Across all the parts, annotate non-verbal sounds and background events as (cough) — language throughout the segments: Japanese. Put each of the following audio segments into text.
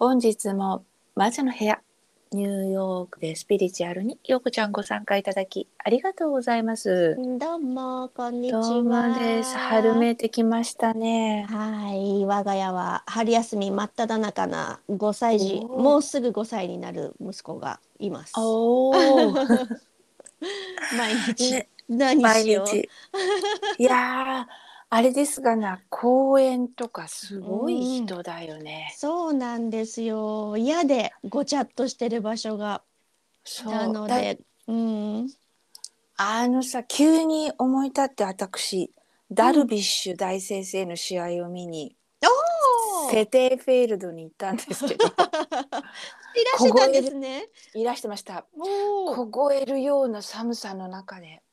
本日も魔女の部屋ニューヨークでスピリチュアルにようこちゃんご参加いただきありがとうございます。どうもこんにちどうもは。です。春めいてきましたね。はい、我が家は春休み真っ只中な5歳児、もうすぐ5歳になる息子がいます。おお、(laughs) 毎日、ね何毎しよう？日。いやー、あれですがな、公園とかすごい人だよね。そうなんですよ。嫌でごちゃっとしてる場所が。なのだで、うん、あのさ、急に思い立って私、ダルビッシュ大先生の試合を見に、おー。セテーフェールドに行ったんですけど、(laughs) いらしてたんですね。いらしてました。凍えるような寒さの中で、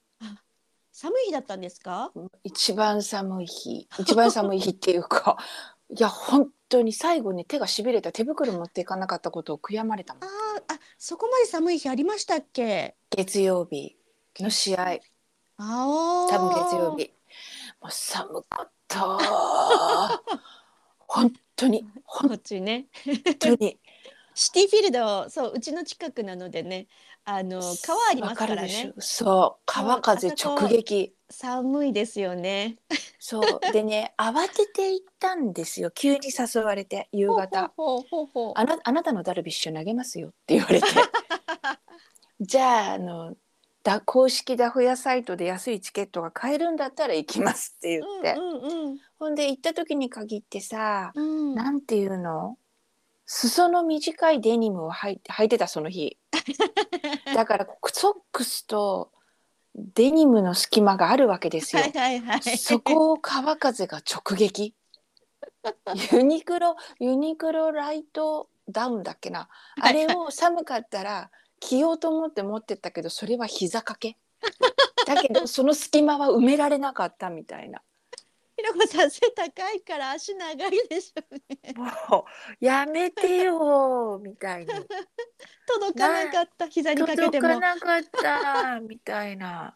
寒い日だったんですか？一番寒い日、一番寒い日っていうか、(laughs) いや、本当に最後に手がしびれた手袋持っていかなかったことを悔やまれたもんあ。ーあ、そこまで寒い日ありましたっけ？月曜日の試合、あ多分月曜。日。もう寒かった。(laughs) 本当に、本こっちね。当に。(laughs) シティフィールド、そう、うちの近くなのでね、あの川ありますからね。そう、川風直撃。寒いですよね。そう、でね、慌てて行ったんですよ。急に誘われて、夕方。ほうほうほうほう。あなあなたのダルビッシュ投げますよって言われて (laughs) じゃああのだ公式ダフ屋サイトで安いチケットが買えるんだったら行きますって言って、うんほんで行った時に限ってさ、うんうん。うん。なんていうの？裾の短いデニムを履いて履いてたその日だからソックスとデニムの隙間があるわけですよ、はいはいはい。そこを川風が直撃。ユニクロユニクロライトダウンだっけな。あれを寒かったら着ようと思って持ってったけどそれは膝掛け。だけどその隙間は埋められなかったみたいなひろこさん背高いから足長いでしょうね。もうやめてよみたいに届かなかった膝にかけ届ても。かなかったみたいな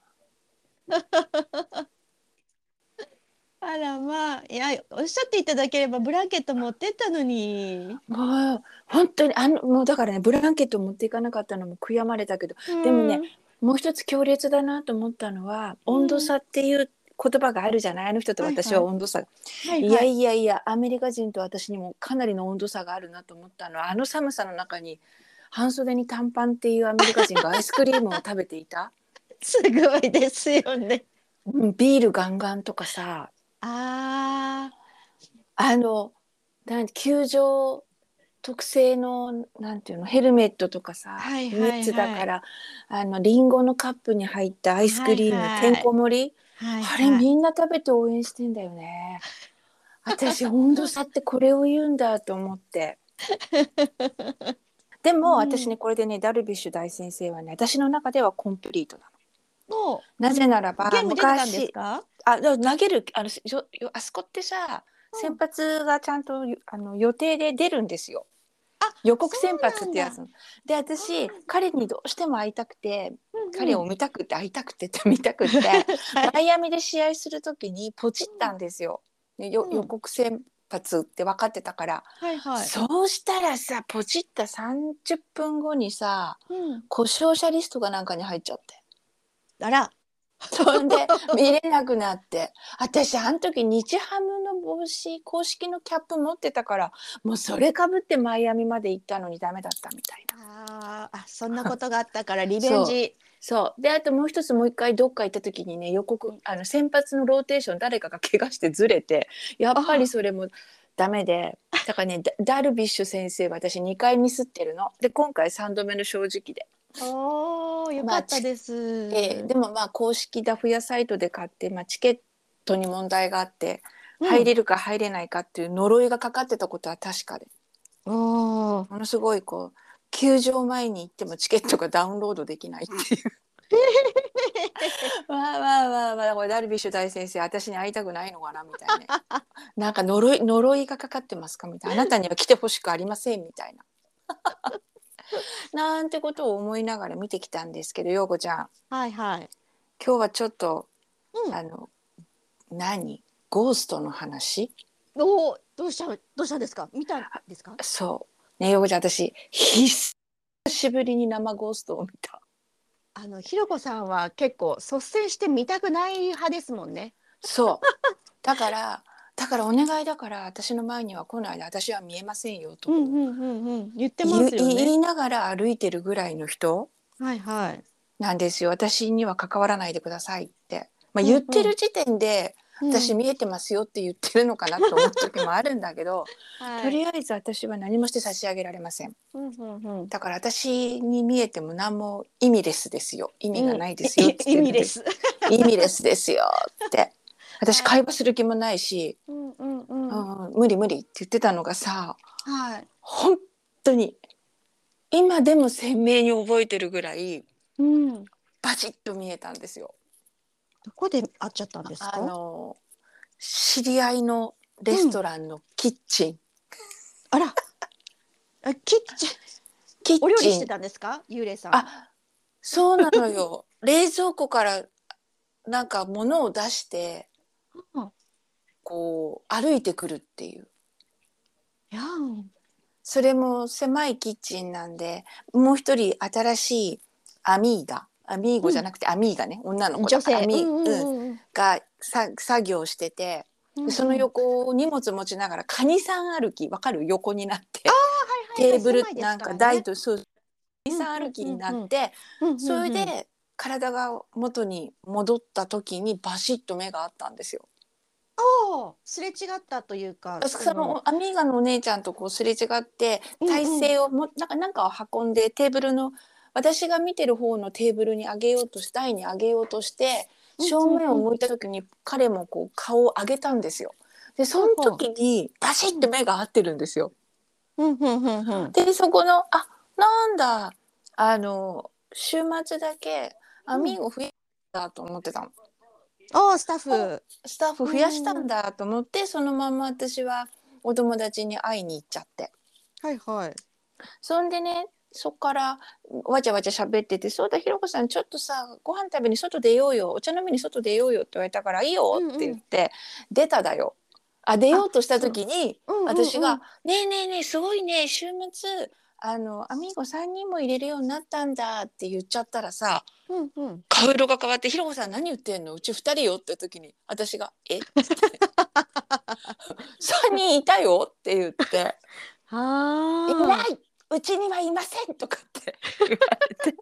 あらまあいやおっしゃっていただければブランケット持ってったのに。もう本当にあのもうだからねブランケット持っていかなかったのも悔やまれたけどでもねもう一つ強烈だなと思ったのはうん温度差っていう言葉があるじゃない？あの人と私は温度差、うん、はいいはい。やいやいやアメリカ人と私にもかなりの温度差があるなと思ったの。はあの寒さの中に半袖に短パンっていうアメリカ人がアイスクリームを食べていた？(laughs) すごいですよね。うんビールガンガンとかさ。ああのなん球場特製のなんていうの？ヘルメットとかさ、はいはいはい。熱だからあのリンゴのカップに入ったアイスクリーム、はいはい。てんこ盛り？あ、はいあれみんな食べて応援してんだよね。私温度差ってこれを言うんだと思って。(laughs) でも、うん私ねこれでねダルビッシュ大先生はね私の中ではコンプリートなの。もなぜならば昔か？あ投げるあのあそこってさうん先発がちゃんとあの予定で出るんですよ。あ予告先発ってやつそで私彼にどうしても会いたくてうんうん彼を見たくて会いたくてって (laughs) 見たくて。マイアミで試合するときにポチったんですよ。うん予告先発って分かってたから、はいはい。そうしたらさポチった30分後にさうん。故障者リストがなんかに入っちゃってあら。(laughs) そんで見れなくなって私あの時日ハムの帽子公式のキャップ持ってたからもうそれかぶってマイアミまで行ったのにダメだったみたいな。あーあ、そんなことがあったから (laughs) リベンジ。そうであともう一つもう一回どっか行った時にね予告あの先発のローテーション誰かが怪我してずれてやっぱりそれもダメでだからね (laughs) ダダルビッシュ先生は私2回ミスってるので今回3度目の正直で、おお、よかったです。えーでもまあ公式ダフ屋サイトで買って、まあ、チケットに問題があってうん入れるか入れないかっていう呪いがかかってたことは確かでおお。ものすごいこう球場前に行ってもチケットがダウンロードできないっていう。まあまあまあまあこれダルビッシュ大先生私に会いたくないのかなみたいななんか呪い呪いがかかってますかみたいなあなたには来てほしくありませんみたいななんてことを思いながら見てきたんですけど陽子ちゃんはいはい。今日はちょっとうん。あの何？ゴーストの話？おお、どうしたどうしたんですか？見たんですか？そうねよこちゃん私久しぶりに生ゴーストを見たあのひろこさんは結構率先して見たくない派ですもんね。そうだからだからお願いだから私の前には来ないで私は見えませんよと、うんうんうんうん。言ってま言すよね。言いながら歩いてるぐらいの人はいはい。なんですよ私には関わらないでくださいって、まあ、うん言ってる時点で、私うん見えてますよって言ってるのかなと思う時もあるんだけど、はいとりあえず私は何もして差し上げられませんうんうんうん。だから私に見えても何も意味レスですよ意味がないですよって意言ってる味です。意味レスですよって私はい会話する気もないし、うんうんうん。はうん、無理無理って言ってたのがさい。本当に今でも鮮明に覚えてるぐらいうん。バチッと見えたんですよ。どこで会っちゃったんですあか。の知り合いのレストランのキッチン、あら。あキッチン。キッチンお料理してたんですか？幽霊さん。あそうなのよ (laughs) 冷蔵庫からなんか物を出してうんこう歩いてくるっていういやん。それも狭いキッチンなんでもう一人新しいアミーガアミーゴじゃなくてアミーガね、女の子女性。アミー、うん。うんうんうん。うんがさ作業しててうんでその横を荷物持ちながらカニさん歩きわかる？横になって。はいはい。テーブルなんか台とそうカニさん歩きになってうんうんうんそれで体が元に戻った時にバシッと目があったんですよ。おーすれ違ったというか。そのアミーガのお姉ちゃんとこうすれ違ってうんうん。体勢をもなんかなんかを運んでテーブルの私が見てる方のテーブルに上げようとし台に上げようとしてうん正面を向いた時に彼もこう顔を上げたんですよ。でその時にバシッと目が合ってるんですよ。でそこのあなんだあの週末だけアミーゴ増えたと思ってたの。おースタッフ。スタッフ増やしたんだと思って、そのまま私はお友達に会いに行っちゃってはいはい。そんでねそっからわちゃわちゃ喋ってて「そうだひろこさんちょっとさご飯食べに外出ようよ。お茶飲みに外出ようよ」って言われたから「いいよ」って言って、出ただよ。あ出ようとした時に私が「ねえねえねえすごいね週末あのアミーゴ3人も入れるようになったんだ」って言っちゃったらさうんうん。顔色が変わって「ひろこさん何言ってんの？うち2人よ」って時に私が「え？っ?」て3人いたよ」って言って「(laughs) (laughs) あ。いないうちにはいません」とかって (laughs) 言われて。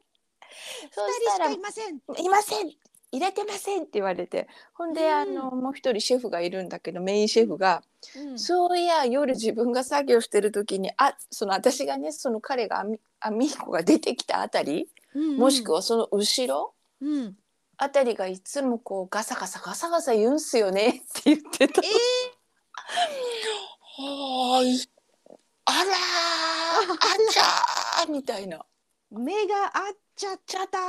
そししたらかいません。「いません。入れてません」って言われて。ほんで、うん。あのもう一人シェフがいるんだけどメインシェフが「うんそういや夜自分が作業してる時にあその私がねその彼がアミアミーコが出てきたあたり、もしくはその後ろうん。あたりがいつもこうガサガサガサガサ言うんすよねって言ってた。え (laughs) はーい。あらちゃーみたいな。ー、目が合っちゃっちゃった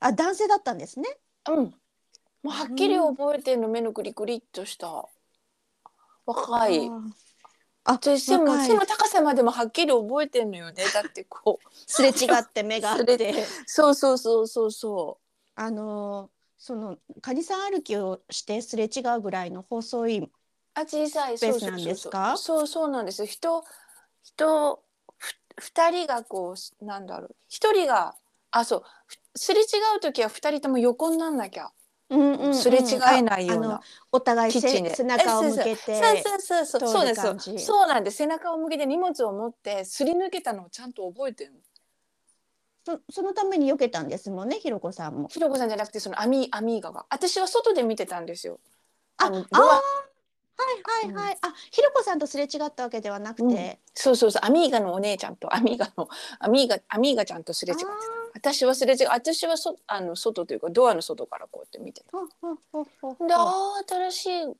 あ男性だったんですね。ー。うん。もうはっきり覚えてんの、目のクリクリっとした。若い。あそしても若い背の高さまでもはっきり覚えてんのよね。(laughs) だってこう。すれ違って目が合っすれて。そうそうそうそうそあのーそのカニさん歩きをしてすれ違うぐらいの細い。あ小さいスペースそうなんですか？そうそうなんですよ人人ふ二人がこうなんだろう。一人があそう。ふすれ違う時は二人とも横になんなきゃ、うんうんうん。すれ違えないようなお互いキッチンで。せ背中を向けて。そうそう。そうそうそうですそうなんです。背中を向けて荷物を持ってすり抜けたのをちゃんと覚えてるの。そそのために避けたんですもんね、ひろこさんも。ひろこさんじゃなくてそのアミアミーガが。私は外で見てたんですよ。あ、のあーはいはいはい。あ、ひろこさんとすれ違ったわけではなくうん。て。そうそうそう。アミーガのお姉ちゃんとアミーガのアミーガアミーガちゃんとすれ違ってた私はすれ違う私はそあの外というかドアの外からこうやって見てた。ほほほほほであー新しいあれ？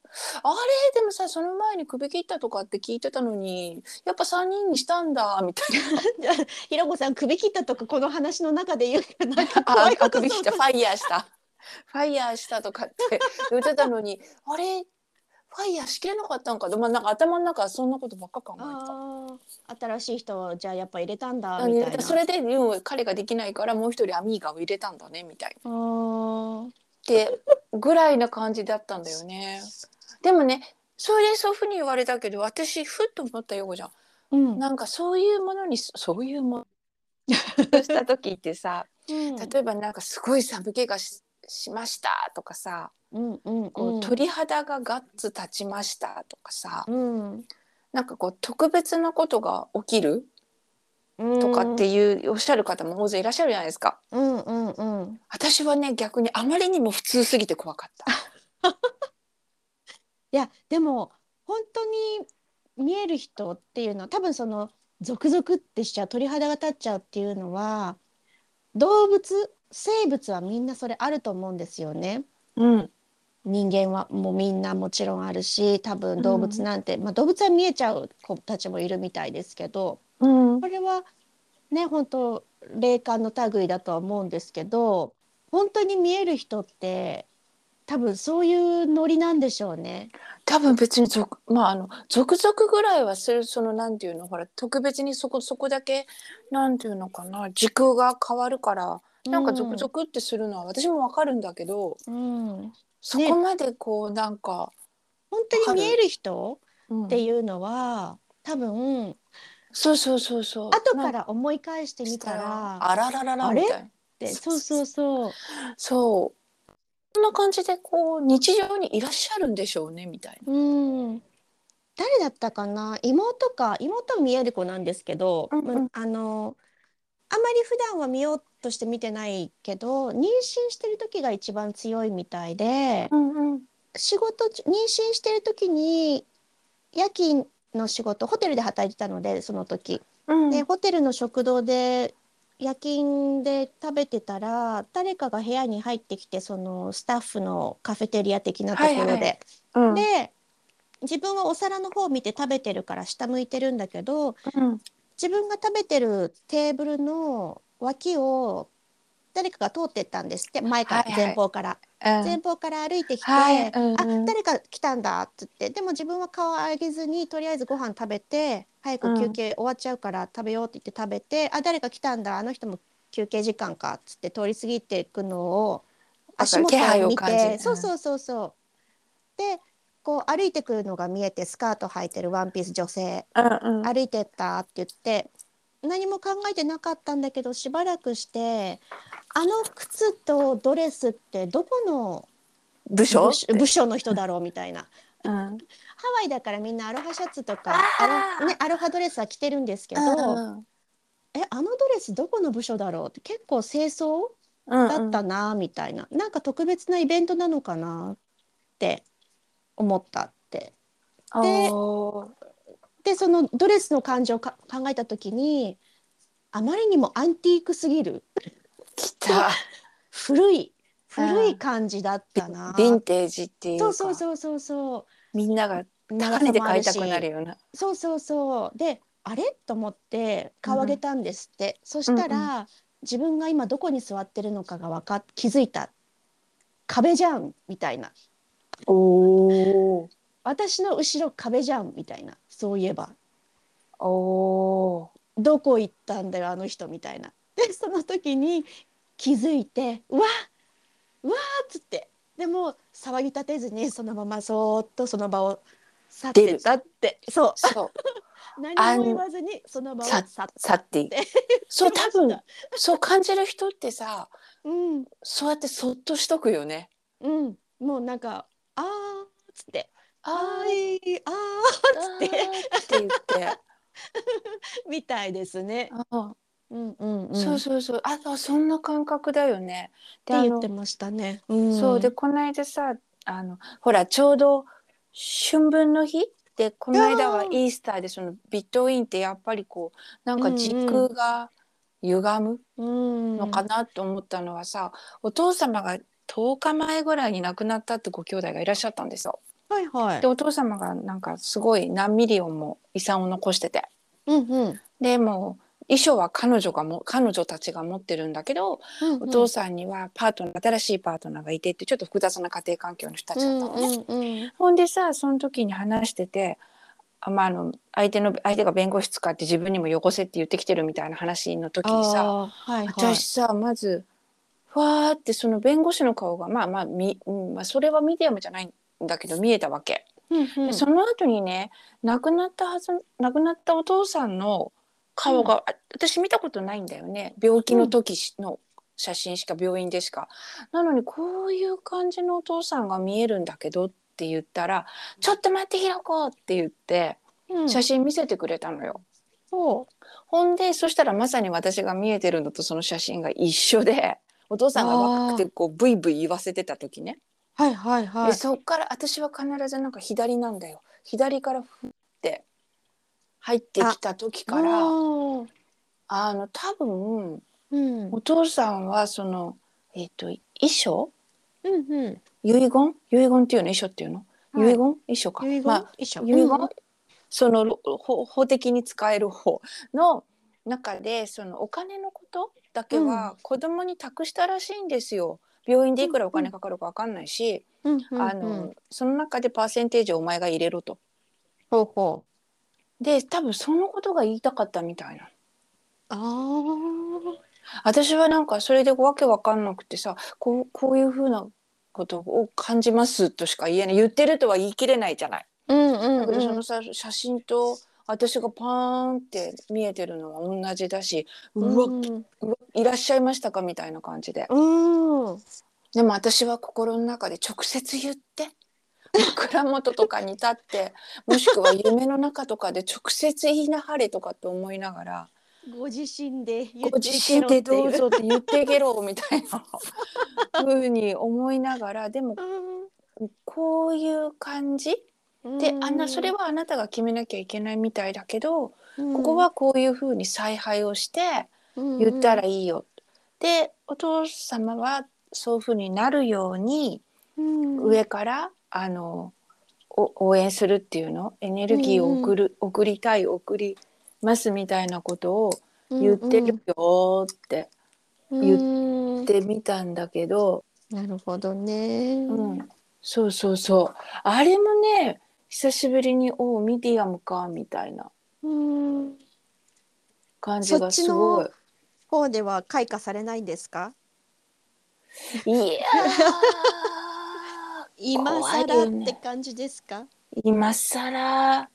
でもさその前に首切ったとかって聞いてたのにやっぱ3人にしたんだみたいな。(laughs) ひろこさん首切ったとかこの話の中で言うけどなんかあ怖いことあ首切った。ファイヤーした。ファイヤーしたとかって言ってたのに (laughs) あれ？ファイヤーしきれなかったんかで、まあ、なんか頭の中はそんなことばっか考えてた。新しい人をじゃあやっぱ入れたんだあみたいな。それででも彼ができないからもう一人アミーガを入れたんだねみたいな。あーでぐらいな感じだったんだよね。でもねそれでそういうふうに言われたけど私ふっと思ったようじゃん。うんなんかそういうものにそういうもの (laughs) した時ってさうん例えばなんかすごい寒気がししましたとかさ、うんうんこう鳥肌がガッツ立ちましたとかさ、うんなんかこう特別なことが起きるうんとかっていうおっしゃる方も大勢いらっしゃるじゃないですか。うんうんうん私はね逆にあまりにも普通すぎて怖かった。(laughs) いやでも本当に見える人っていうのは多分そのゾクゾクってしちゃう鳥肌が立っちゃうっていうのは動物生物はみんなそれあると思うんですよね。うん、人間はもうみんなもちろんあるし多分動物なんて、まあ、動物は見えちゃう子たちもいるみたいですけどうんこれはね本当霊感の類だとは思うんですけど本当に見える人って多分そういうノリなんでしょうね。多分別に続まああの続々ぐらいはするそのなんていうのほら特別にそこそこだけなんていうのかな時空が変わるからなんか続々ってするのは私もわかるんだけど、うん、そこまでこうなんか、本当に見える人うん。っていうのは多分そうそうそうそう。後から思い返してみしたらたらあららららあれみたいな。でそうそうそう。そう。そんな感じでこう日常にいらっしゃるんでしょうねみたいな。うん。誰だったかな？妹か。妹は見える子なんですけど、うんうん。まあのあまり普段は見ようとして見てないけど妊娠してる時が一番強いみたいで、うんうん。仕事中妊娠してる時に夜勤の仕事ホテルで働いてたのでその時。うん。でホテルの食堂で夜勤で食べてたら誰かが部屋に入ってきてそのスタッフのカフェテリア的なところで、はいはいうん。で自分はお皿の方を見て食べてるから下向いてるんだけどうん自分が食べてるテーブルの脇を誰かが通ってったんですって前から、はいはい。前方から、うん。前方から歩いてきて、はい。うんうん。あ誰か来たんだっつってでも自分は顔上げずにとりあえずご飯食べて早く休憩終わっちゃうから食べようって言って食べて、あ誰か来たんだあの人も休憩時間かっつって通り過ぎていくのを足元を見て。そうそうそうそう。でこう歩いてくるのが見えてスカート履いてるワンピース女性。うんうん。歩いてったって言って何も考えてなかったんだけどしばらくしてあの靴とドレスってどこの部署？部署？の人だろうみたいな。うん。ハワイだからみんなアロハシャツとかアロ,、ね、アロハドレスは着てるんですけど、うんえあのドレスどこの部署だろうって結構清掃うん。だったなみたいな、なんか特別なイベントなのかなって思ったって。ででそのドレスの感情をか考えた時にあまりにもアンティークすぎる。来た。古いうん古い感じだったな。ヴィンテージっていうそかうそうそうそうそう。みんなが長高値で買いたくなるような。そうそうそう。であれ？と思って顔上げたんですって、そしたら、うん自分が今どこに座ってるのかがわか気づいた。壁じゃんみたいなおー。私の後ろ壁じゃんみたいな。そういえば。おー。どこ行ったんだよあの人みたいな。でその時に気づいてうわうわっつって。でも騒ぎ立てずにそのままそーっとその場を去ってったって。そう。そう。(laughs) 何も言わずにその場を去さって。去って。い (laughs) くそう多分そう感じる人ってさうん。そうやってそっとしとくよね。うん。もうなんかあーっつって。あはーいああー。って。言って、ー (laughs) みたいですね。うんうんうんうん。そうそうそう。ああそんな感覚だよね。って言ってましたね。うん。そうでこの間さあのほらちょうど春分の日でこの間はイースターでその between ってやっぱりこうなんか時空が歪むうん。のかなと思ったのはさ、お父様が10日前ぐらいに亡くなったってご兄弟がいらっしゃったんですよ。はいはい。でお父様がなんかすごい何ミリオンも遺産を残してて。うんうん。でもう遺書は彼女がも彼女たちが持ってるんだけど、うんお父さんにはパートナー新しいパートナーがいてってちょっと複雑な家庭環境の人たちだったのね。うんうんほんでさその時に話しててあ、まあ、あの相手の相手が弁護士使って自分にもよこせって言ってきてるみたいな話の時にさはいはい。私さまずふわーってその弁護士の顔がまあまあみ、うんまあ、それはミディアムじゃないんだけど見えたわけ。うんうんでその後にね亡くなったはず亡くなったお父さんの顔が、あ私見たことないんだよね病気の時しの写真しか病院でしか。なのにこういう感じのお父さんが見えるんだけどって言ったら「ちょっと待ってひろこ!」って言ってうん写真見せてくれたのよ。そほんでそしたらまさに私が見えてるのとその写真が一緒でお父さんが若くてこうブイブイ言わせてた時ね。うはいはいはい。でそっから私は必ずなんか左なんだよ。左からふって入ってきた時からあの多分うん。お父さんはそのえっ、と遺書？うんうん。遺言？遺言っていうの？遺書っていうの、はい。遺言？遺書か。遺言？まあ一緒遺言、うんそのろ法法的に使える方の中でそのお金のこと？だけは子供に託したらしいんですよ。病院でいくらお金かかるかわかんないし、うん。うん。あのその中でパーセンテージをお前が入れろと。ほうほで多分そのことが言いたかったみたいな。うあ私はなんかそれでわけわかんなくてさこうこういうふうなことを感じますとしか言えない。言ってるとは言い切れないじゃない。あうんうん。だけどそうんのさ写真と私がパーンって見えてるのは同じだしうわ,、うんうわいらっしゃいましたかみたいな感じで。うん。でも私は心の中で直接言って (laughs) 枕元とかに立ってもしくは夢の中とかで直接言いなはれとかって思いながらご自身で言ごって自身でどうぞって言ってけろみたいな。(laughs) ふうに思いながらでもこういう感じうんであんなそれはあなたが決めなきゃいけないみたいだけど、うん。ここはこういうふうに采配をして言ったらいいよ。でお父様はそういうふうになるようにうん。上からあのお応援するっていうの？エネルギーを送る、送りたい送りますみたいなことを言ってるよって言言ってみたんだけど、なるほどね。うん、そうそうそう。あれもね久しぶりに「おおミディアムか」みたいなうん感じがすごい。方では開花されないんですか？いやー (laughs) 今更って感じですか？今更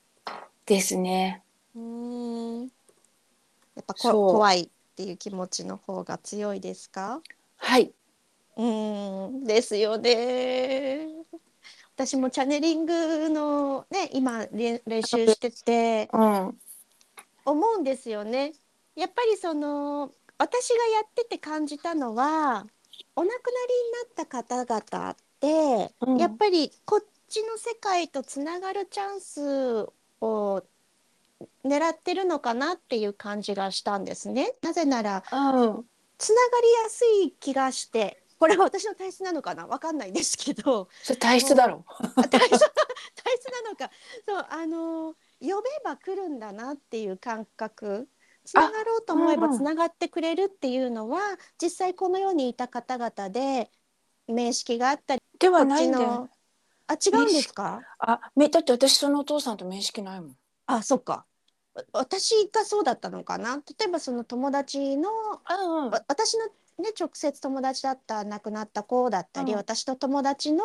ですね。うん。やっぱ怖いっていう気持ちの方が強いですか？はい。うんですよね。私もチャネリングのね今練練習しててうん。思うんですよね。やっぱりその私がやってて感じたのはお亡くなりになった方々って、うんやっぱりこっちの世界とつながるチャンスを狙ってるのかなっていう感じがしたんですね。なぜならうん。つながりやすい気がしてこれは私の体質なのかな？わかんないんですけど。それ体質だろ。あ体質体質なのか。そうあの呼べば来るんだなっていう感覚。つながろうと思えばうんうんつながってくれるっていうのは、実際この世にいた方々で面識があったりではないんだ。あ違うんですか？あ、めだって私そのお父さんと面識ないもん。あそっか。わ私がそうだったのかな？例えばその友達のうんうん。わ私のね直接友達だった亡くなった子だったり、うん。私の友達の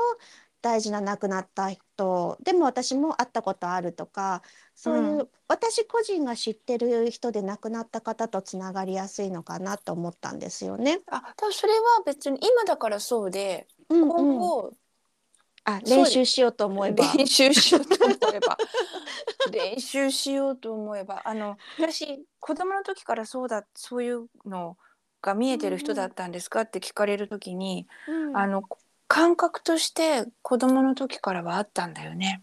大事な亡くなった人でも私も会ったことあるとかそういう、う私個人が知ってる人で亡くなった方とつながりやすいのかなと思ったんですよね。あ、それは別に今だからそうで、うんうん。今後あ練習しようと思えば。練習しようと思えば。練習しようと思えば。(laughs) あの私子供の時からそうだそういうのが見えてる人だったんですかって聞かれる時に、うんあの感覚として子供の時からはあったんだよね。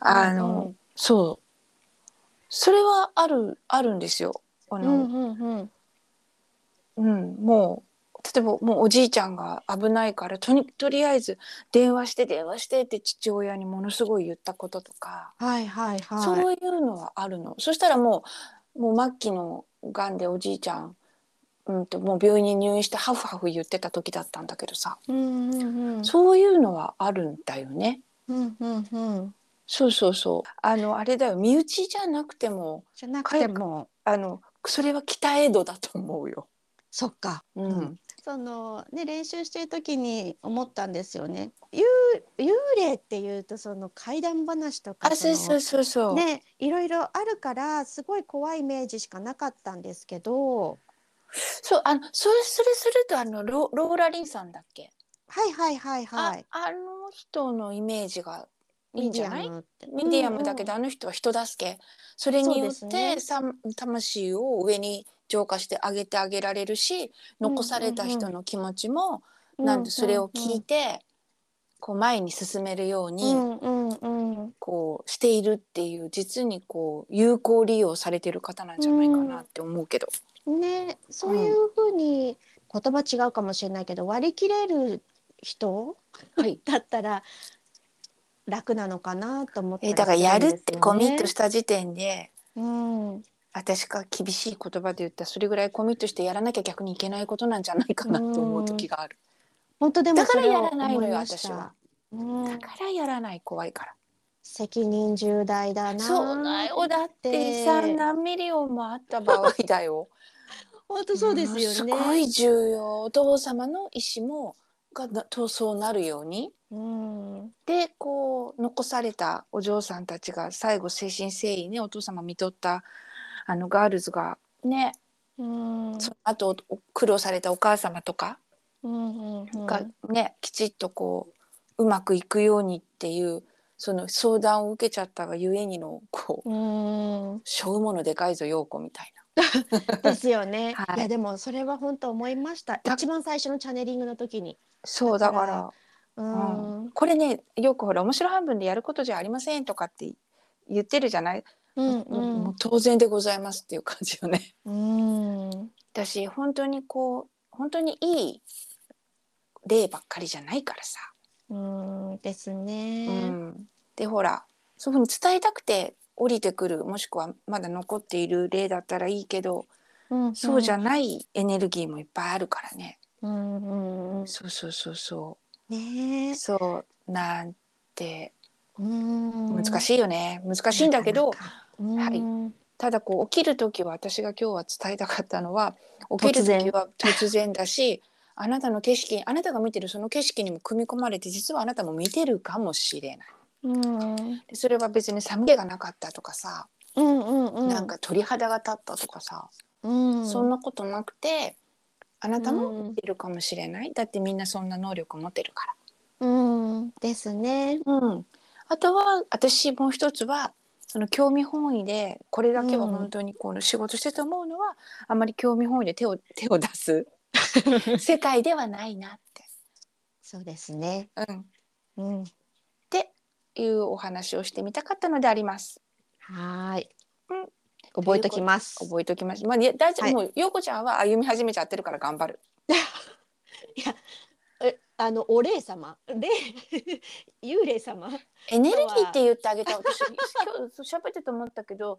あの、そうそれはあるあるんですよ。あの、うんうんうんうん、もう例えばもうおじいちゃんが危ないからとにとりあえず電話して電話してって父親にものすごい言ったこととか、はいはいはい。そういうのはあるの。そしたらもうもう末期のがんでおじいちゃん、うん、ともう病院に入院してハフハフ言ってた時だったんだけどさ、うんうんうん。そういうのはあるんだよね。うんうんうん。そうそうそう。あのあれだよ。身内じゃなくてもじゃなくても。あのそれは北江戸だと思うよ。そっか。うん、そのね練習してる時に思ったんですよね。幽幽霊っていうとその怪談話とかあそうそうそう。そう、ねいろいろあるからすごい怖いイメージしかなかったんですけどそうあのそれそれするとあのロローラリンさんだっけ、はいはいはいはい。ああの人のイメージがいいんじゃない？ミディアムって。ミディアムだけど、あの人は人助け。それによそうって、さ魂を上に浄化してあげてあげられるし残された人の気持ちも、なんでそれを聞いて、こう前に進めるように、うんうんうん。こうしているっていう実にこう有効利用されてる方なんじゃないかなって思うけど。ねそういうふうに言葉違うかもしれないけど割り切れる人はい。だったら楽なのかなと思ってえだからやるってコミットした時点でうん。私が厳しい言葉で言ったらそれぐらいコミットしてやらなきゃ逆にいけないことなんじゃないかなと思う時がある。本当でもだからそれをやらないのよ思いました。私はうん。だからやらない怖いから。責任重大だなそうだよ。だってでさ何ミリオンもあった場合だよ。本当そうですよんすね。ごい重要お父様の意思もがそうなるように。うんでこう残されたお嬢さんたちが最後誠心誠意ねお父様見とったあのガールズがね、うんその後お苦労されたお母様とかうんうんがね、きちっとこううまくいくようにっていうその相談を受けちゃったがゆえにのこううん背負うものでかいぞ陽子みたい (laughs) ですよね。はいい、やでもそれは本当思いました。だ一番最初のチャネリングの時に。なそうだからうんうんこれねよくほら面白半分でやることじゃありませんとかって言ってるじゃない、うんもうもう当然でございますっていう感じよね。うんうん私本当にこう本当にいい例ばっかりじゃないからさ。うんですうね。ん、でほらそういうふうに伝えたくて降りてくるもしくはまだ残っている例だったらいいけど、うんそうじゃないエネルギーもいっぱいあるからね。うんうんうん。そうそうそうそねうそうなんて。うん。難しいよね、難しいんだけどはい。ただこう起きる時は私が今日は伝えたかったのは起きる時は突然だし (laughs) あなたの景色あなたが見てるその景色にも組み込まれて実はあなたも見てるかもしれない。うん。でそれは別に寒気がなかったとかさ、うんうんうん。なんか鳥肌が立ったとかさ、うん。そんなことなくてあなたもうん。見てるかもしれない、だってみんなそんな能力持ってるかうん。ですね。ら。うん、あとは私もう一つはその興味本位でこれだけは本当にこの仕事してて思うのは、あんまり興味本位で手を (laughs) 手を出す (laughs) 世界ではないなって、そうですね。うん、っうん。ていうお話をしてみたかったのであります。はーいうん。覚えときます。覚えておきました。まあ、いや大丈夫、はいもう陽子ちゃんは歩み始めちゃってるから頑張る。(laughs) え、あのお霊様、霊 (laughs) 幽霊様。エネルギーって言ってあげた私今日喋ってて思ったけど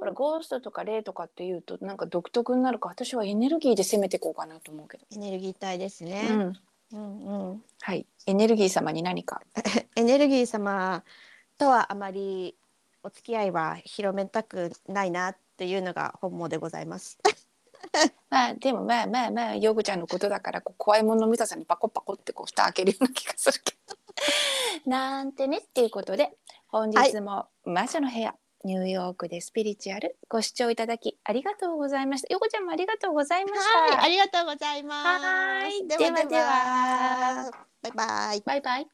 ほらゴーストとか霊とかって言うとなんか独特になるから私はエネルギーで攻めていこうかなと思うけど、エネルギー体ですね。うん、うんうん。はいエネルギー様に何か？(laughs) エネルギー様とはあまりお付き合いは広めたくないなっていうのが本望でございます。(laughs) まあでもまあまあまあヨグちゃんのことだからこう怖いもの見たさにパコパコってこう蓋開けるような気がするけどなんてねっていうことで本日も魔女の部屋、ニューヨークでスピリチュアルご視聴いただきありがとうございました。ヨグちゃんもありがとうございました、はい、ありがとうございます。はい。ではでは、バイバイ。バイバイ